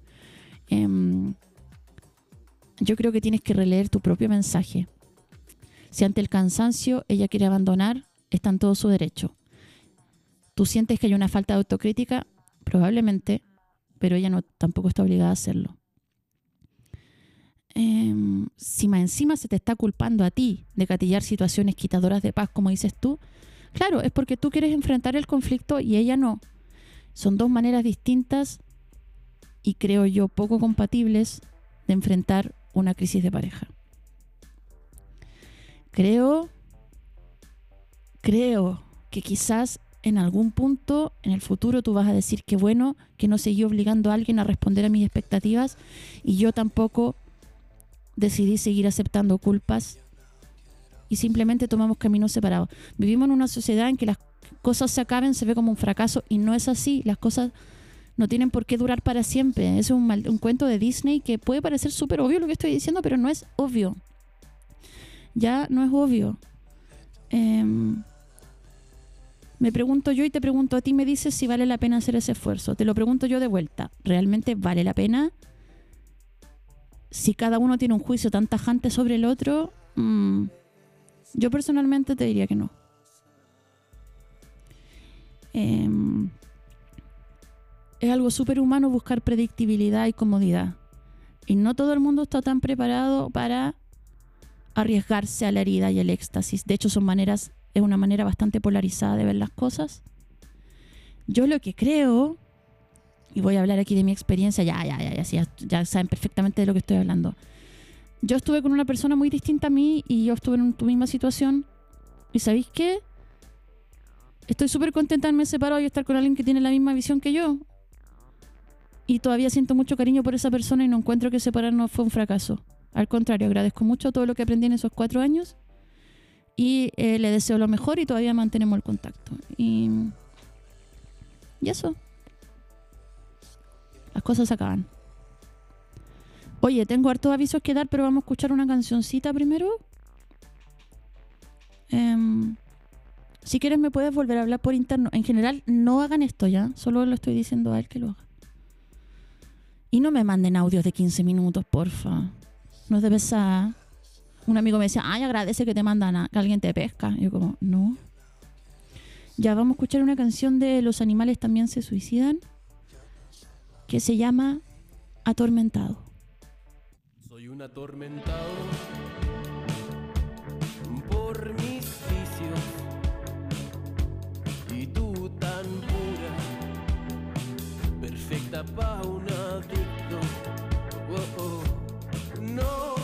Em, yo creo que tienes que releer tu propio mensaje. Si ante el cansancio ella quiere abandonar, está en todo su derecho. Tú sientes que hay una falta de autocrítica, probablemente, pero ella no tampoco está obligada a hacerlo. Em, si más encima se te está culpando a ti de gatillar situaciones quitadoras de paz, como dices tú, claro, es porque tú quieres enfrentar el conflicto y ella no. Son dos maneras distintas y creo yo poco compatibles de enfrentar una crisis de pareja. Creo, creo que quizás en algún punto en el futuro tú vas a decir que bueno, que no seguí obligando a alguien a responder a mis expectativas y yo tampoco decidí seguir aceptando culpas y simplemente tomamos caminos separados. Vivimos en una sociedad en que las cosas se acaben, se ve como un fracaso y no es así. Las cosas no tienen por qué durar para siempre. Es un, mal- un cuento de Disney que puede parecer súper obvio lo que estoy diciendo, pero no es obvio. Ya no es obvio. Em, me pregunto yo y te pregunto a ti, me dices si vale la pena hacer ese esfuerzo. Te lo pregunto yo de vuelta. ¿Realmente vale la pena? Si cada uno tiene un juicio tan tajante sobre el otro, mm, yo personalmente te diría que no. Em, es algo súper humano buscar predictibilidad y comodidad. Y no todo el mundo está tan preparado para arriesgarse a la herida y el éxtasis. De hecho, son maneras, es una manera bastante polarizada de ver las cosas. Yo lo que creo, y voy a hablar aquí de mi experiencia, ya, ya, ya, ya, ya saben perfectamente de lo que estoy hablando. Yo estuve con una persona muy distinta a mí y yo estuve en tu misma situación. ¿Y sabéis qué? Estoy súper contenta de haberme separado y estar con alguien que tiene la misma visión que yo. Y todavía siento mucho cariño por esa persona y no encuentro que separarnos fue un fracaso. Al contrario, agradezco mucho todo lo que aprendí en esos cuatro años y eh, le deseo lo mejor y todavía mantenemos el contacto. Y, y eso. Las cosas acaban. Oye, tengo hartos avisos que dar, pero vamos a escuchar una cancioncita primero. Si quieres me puedes volver a hablar por interno. En general, no hagan esto ya. Solo lo estoy diciendo a él que lo haga. Y no me manden audios de 15 minutos, porfa. No es de pesar. Un amigo me decía, ay, agradece que te mandan a que alguien te pesca. Yo como, no. Ya vamos a escuchar una canción de Los animales también se suicidan. Que se llama Atormentado. Soy un atormentado perfecta pa' un adicto. Oh, oh. No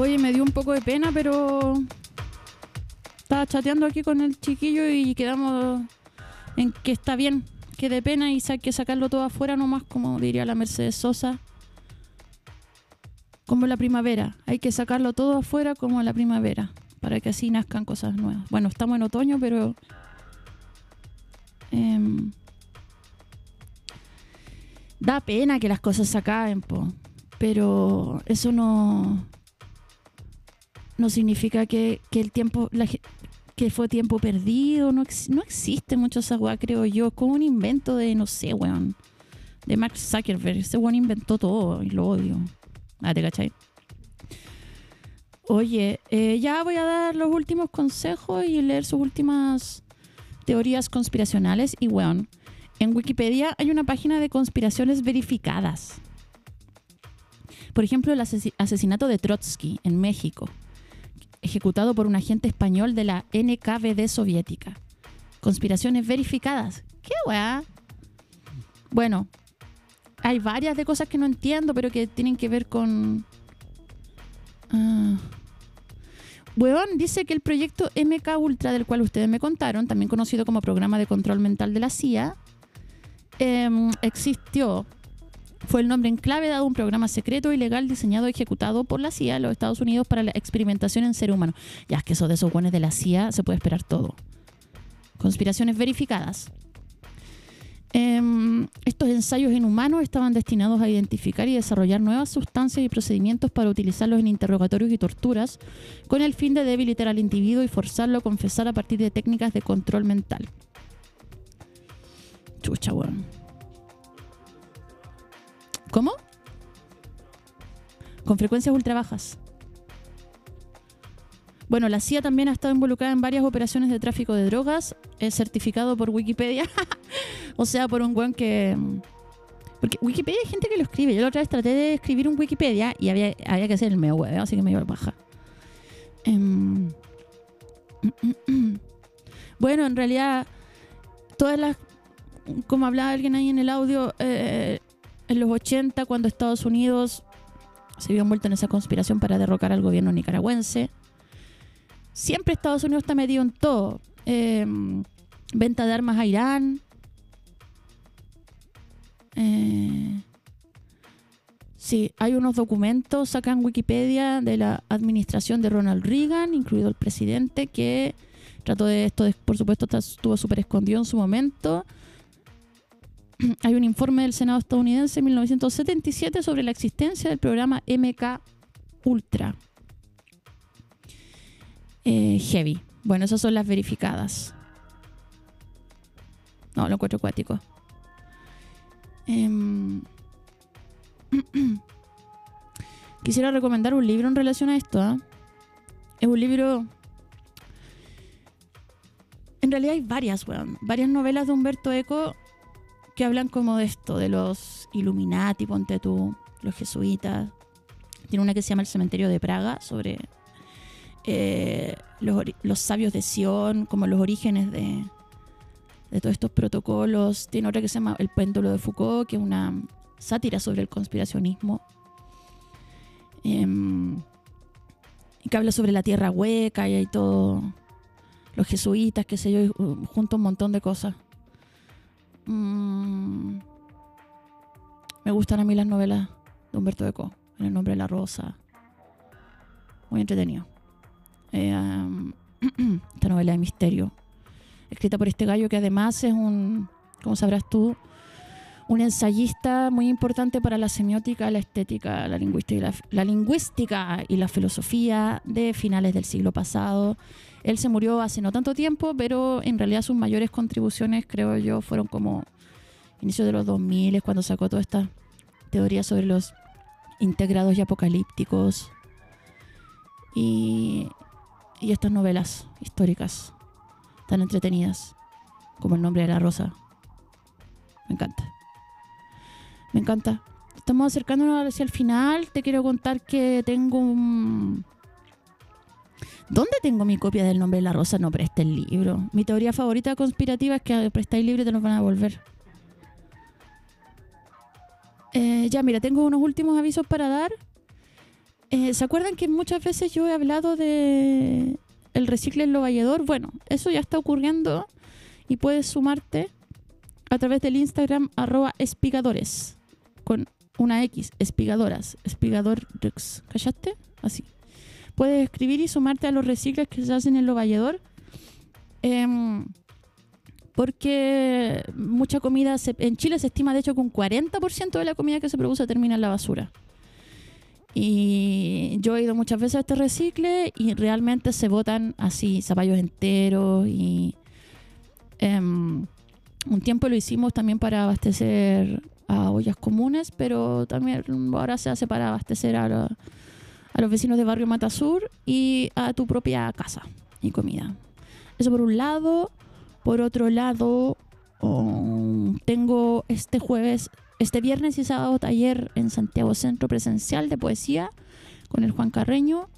Oye, me dio un poco de pena, pero estaba chateando aquí con el chiquillo y quedamos en que está bien, que de pena y hay que sacarlo todo afuera nomás, como diría la Mercedes Sosa. Como la primavera, hay que sacarlo todo afuera como la primavera, para que así nazcan cosas nuevas. Bueno, estamos en otoño, pero... em, da pena que las cosas se acaben, po. pero eso no no significa que, que el tiempo que fue tiempo perdido no, no existe mucho esa creo yo como un invento de no sé weón de Mark Zuckerberg ese weón inventó todo y lo odio. Ah te cachai oye eh, ya voy a dar los últimos consejos y leer sus últimas teorías conspiracionales y weón en Wikipedia hay una página de conspiraciones verificadas. Por ejemplo, el asesi- asesinato de Trotsky en México, ejecutado por un agente español de la NKVD soviética. Conspiraciones verificadas. ¿Qué weá? Bueno, hay varias de cosas que no entiendo, pero que tienen que ver con... Ah. Weón dice que el proyecto MK Ultra, del cual ustedes me contaron, también conocido como Programa de Control Mental de la CIA, em, existió. Fue el nombre en clave dado a un programa secreto, ilegal, diseñado y ejecutado por la CIA en los Estados Unidos para la experimentación en ser humano. Ya es que eso de esos buenos de la CIA se puede esperar todo. Conspiraciones verificadas. Em, estos ensayos en humanos estaban destinados a identificar y desarrollar nuevas sustancias y procedimientos para utilizarlos en interrogatorios y torturas con el fin de debilitar al individuo y forzarlo a confesar a partir de técnicas de control mental. Chucha, weón. ¿Cómo? Con frecuencias ultra bajas. Bueno, la CIA también ha estado involucrada en varias operaciones de tráfico de drogas, es certificado por Wikipedia. o sea, por un weón que. Porque Wikipedia hay gente que lo escribe. Yo la otra vez traté de escribir un Wikipedia y había, había que hacer el medio web, así que me dio baja. Em, Bueno, en realidad, todas las. Como hablaba alguien ahí en el audio, eh, en los 80, cuando Estados Unidos se vio envuelto en esa conspiración para derrocar al gobierno nicaragüense, siempre Estados Unidos está metido en todo. Eh, venta de armas a Irán. Eh, sí, hay unos documentos acá en Wikipedia de la administración de Ronald Reagan, incluido el presidente, que trató de esto, por supuesto, estuvo súper escondido en su momento. Hay un informe del Senado estadounidense en 1977 sobre la existencia del programa MK Ultra. Eh, heavy. Bueno, esas son las verificadas. No, lo encuentro acuático. Em, Quisiera recomendar un libro en relación a esto. ¿ah? Es un libro. En realidad hay varias, weón. Varias novelas de Humberto Eco que hablan como de esto, de los Illuminati, ponte tú, los jesuitas. Tiene una que se llama El Cementerio de Praga, sobre eh, los, los sabios de Sion, como los orígenes de, de todos estos protocolos. Tiene otra que se llama El péndulo de Foucault, que es una sátira sobre el conspiracionismo. Y que habla sobre la tierra hueca y hay todo. Los jesuitas, qué sé yo, uh, junto a un montón de cosas. Mm, me gustan a mí las novelas de Humberto Eco, el nombre de la rosa. Muy entretenido. Eh, esta novela de misterio. Escrita por este gallo que además es un, como sabrás tú, un ensayista muy importante para la semiótica, la estética, la lingüística y la, la lingüística y la filosofía de finales del siglo pasado. Él se murió hace no tanto tiempo, pero en realidad sus mayores contribuciones, creo yo, fueron como inicios de los 2000, cuando sacó toda esta teoría sobre los integrados y apocalípticos y, y estas novelas históricas tan entretenidas como El nombre de la rosa. Me encanta. Me encanta. Estamos acercándonos hacia el final. Te quiero contar que tengo un... ¿Dónde tengo mi copia del nombre de la rosa? No preste el libro. Mi teoría favorita conspirativa es que prestáis libro te los van a devolver. Eh, ya, mira, tengo unos últimos avisos para dar. Eh, ¿Se acuerdan que muchas veces yo he hablado de el recicle en lo valledor? Bueno, eso ya está ocurriendo y puedes sumarte a través del Instagram arroba espigadores con una X, espigadoras, espigadores, ¿callaste? Así. Puedes escribir y sumarte a los recicles que se hacen en lo valledor. Em, porque mucha comida, en Chile se estima de hecho que un 40% de la comida que se produce termina en la basura. Y yo he ido muchas veces a este recicle y realmente se botan así zapallos enteros y em, un tiempo lo hicimos también para abastecer a ollas comunes, pero también ahora se hace para abastecer a, la- a los vecinos de Barrio Matasur y a tu propia casa y comida. Eso por un lado. Por otro lado, um, tengo este jueves, este viernes y sábado taller en Santiago Centro presencial de poesía con el Juan Carreño.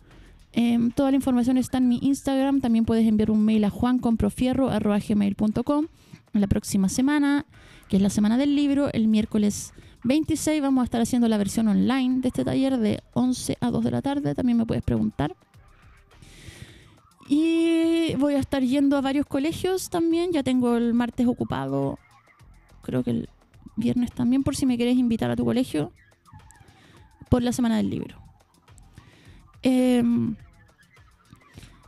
Em, toda la información está en mi Instagram. También puedes enviar un mail a juanconprofierro.gmail.com la próxima semana, que es la semana del libro. El miércoles 26 vamos a estar haciendo la versión online de este taller de 11 a 2 de la tarde. También me puedes preguntar. Y voy a estar yendo a varios colegios también. Ya tengo el martes ocupado. Creo que el viernes también, por si me quieres invitar a tu colegio. Por la semana del libro. Em,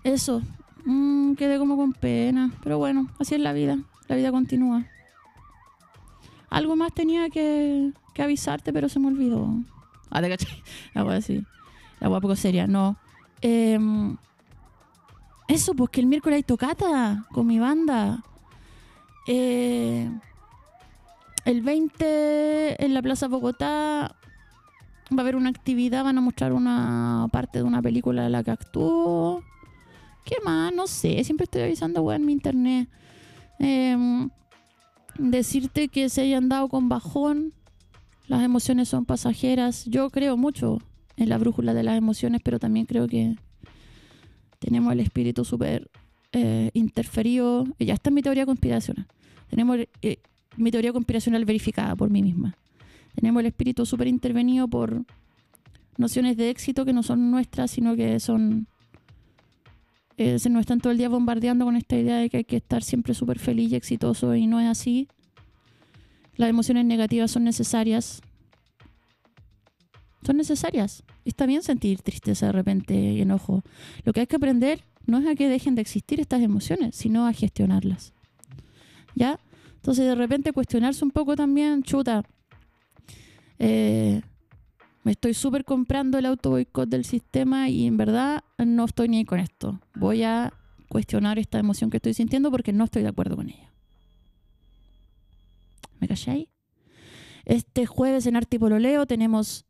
eso. Mm, quedé como con pena. Pero bueno, así es la vida. La vida continúa. Algo más tenía que, que avisarte, pero se me olvidó. Ah, te caché. La voy así. La voy poco seria. No. Em, eso, pues que el miércoles hay tocata con mi banda. Eh, el 20 en la Plaza Bogotá va a haber una actividad, van a mostrar una parte de una película de la que actúo. ¿Qué más? No sé, siempre estoy avisando weá, en mi internet. Em, decirte que se hayan dado con bajón, las emociones son pasajeras. Yo creo mucho en la brújula de las emociones, pero también creo que tenemos el espíritu súper eh, interferido. Ya está en mi teoría conspiracional. Tenemos eh, mi teoría conspiracional verificada por mí misma. Tenemos el espíritu súper intervenido por nociones de éxito que no son nuestras, sino que son... eh, se nos están todo el día bombardeando con esta idea de que hay que estar siempre súper feliz y exitoso y no es así. Las emociones negativas son necesarias. Son necesarias. Está bien sentir tristeza de repente y enojo. Lo que hay que aprender no es a que dejen de existir estas emociones, sino a gestionarlas. ¿Ya? Entonces de repente cuestionarse un poco también, chuta, eh, me estoy súper comprando el auto boicot del sistema y en verdad no estoy ni con esto. Voy a cuestionar esta emoción que estoy sintiendo porque no estoy de acuerdo con ella. ¿Me calláis? Este jueves en Arte y Pololeo tenemos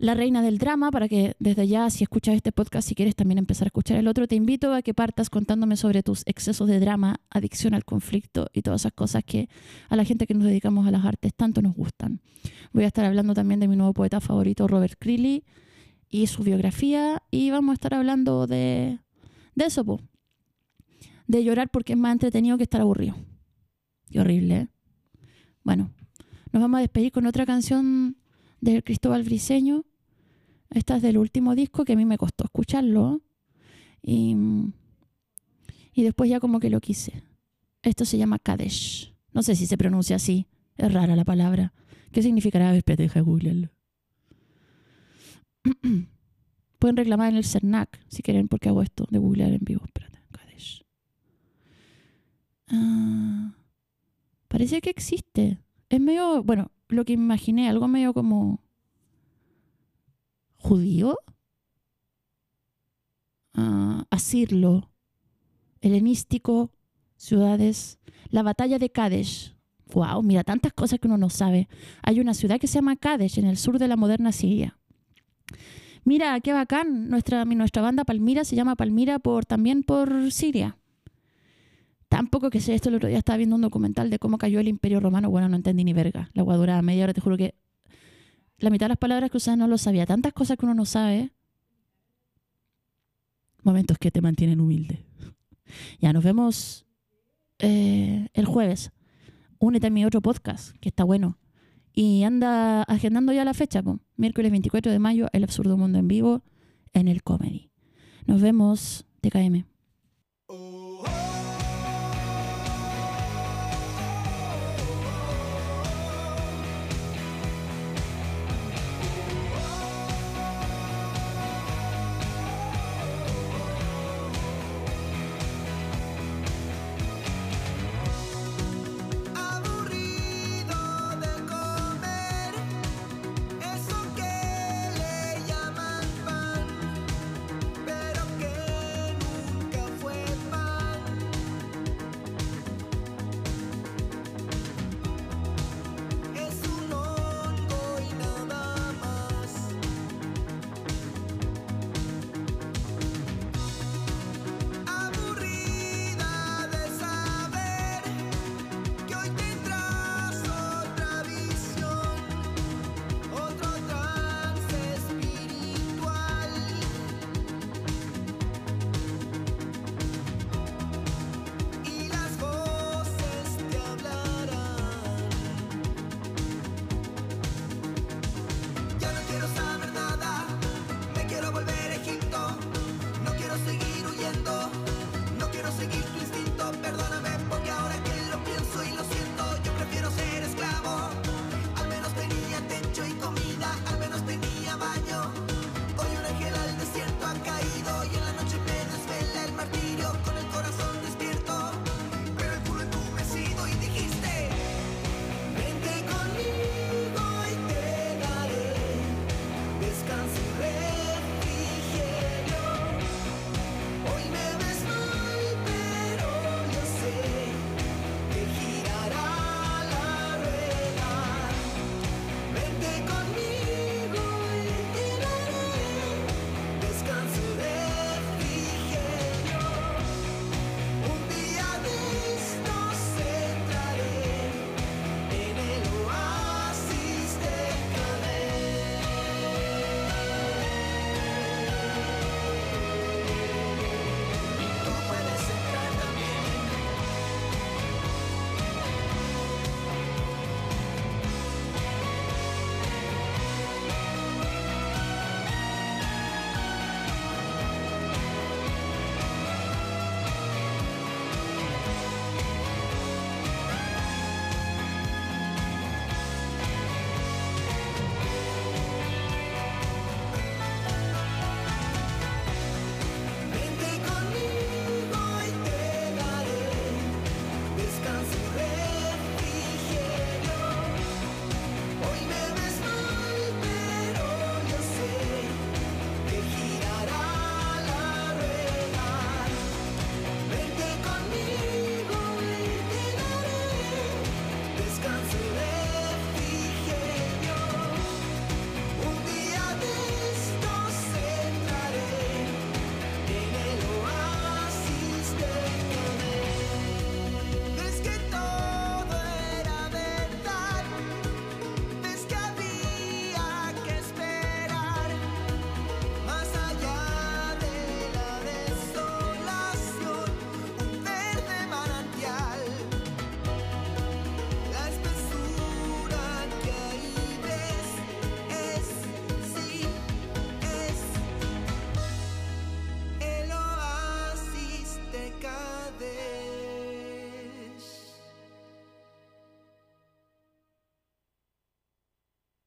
La Reina del Drama, para que desde ya, si escuchas este podcast, si quieres también empezar a escuchar el otro, te invito a que partas contándome sobre tus excesos de drama, adicción al conflicto y todas esas cosas que a la gente que nos dedicamos a las artes tanto nos gustan. Voy a estar hablando también de mi nuevo poeta favorito, Robert Creeley, y su biografía, y vamos a estar hablando de, de eso, po. de llorar porque es más entretenido que estar aburrido. Qué horrible, ¿eh? Bueno, nos vamos a despedir con otra canción de Cristóbal Briseño. Esta es del último disco que a mí me costó escucharlo. Y, y después ya como que lo quise. Esto se llama Kadesh. No sé si se pronuncia así. Es rara la palabra. ¿Qué significará? Espérate, deja de googlearlo. Pueden reclamar en el CERNAC si quieren porque hago esto de googlear en vivo. Espérate, Kadesh. Ah, parece que existe. Es medio, bueno, lo que imaginé, algo medio como judío. Ah, asirlo, helenístico, ciudades. La batalla de Kadesh. Wow, mira, tantas cosas que uno no sabe. Hay una ciudad que se llama Kadesh en el sur de la moderna Siria. Mira, qué bacán. Nuestra, nuestra banda Palmira se llama Palmira por, también por Siria. Tampoco que sé esto, el otro día estaba viendo un documental de cómo cayó el Imperio Romano. Bueno, no entendí ni verga. La guadura media hora, te juro que la mitad de las palabras que usaba no lo sabía. Tantas cosas que uno no sabe. Momentos que te mantienen humilde. Ya, nos vemos eh, el jueves. Únete a mi otro podcast, que está bueno. Y anda agendando ya la fecha, po. miércoles 24 de mayo, El Absurdo Mundo en vivo en el Comedy. Nos vemos, TKM. Oh.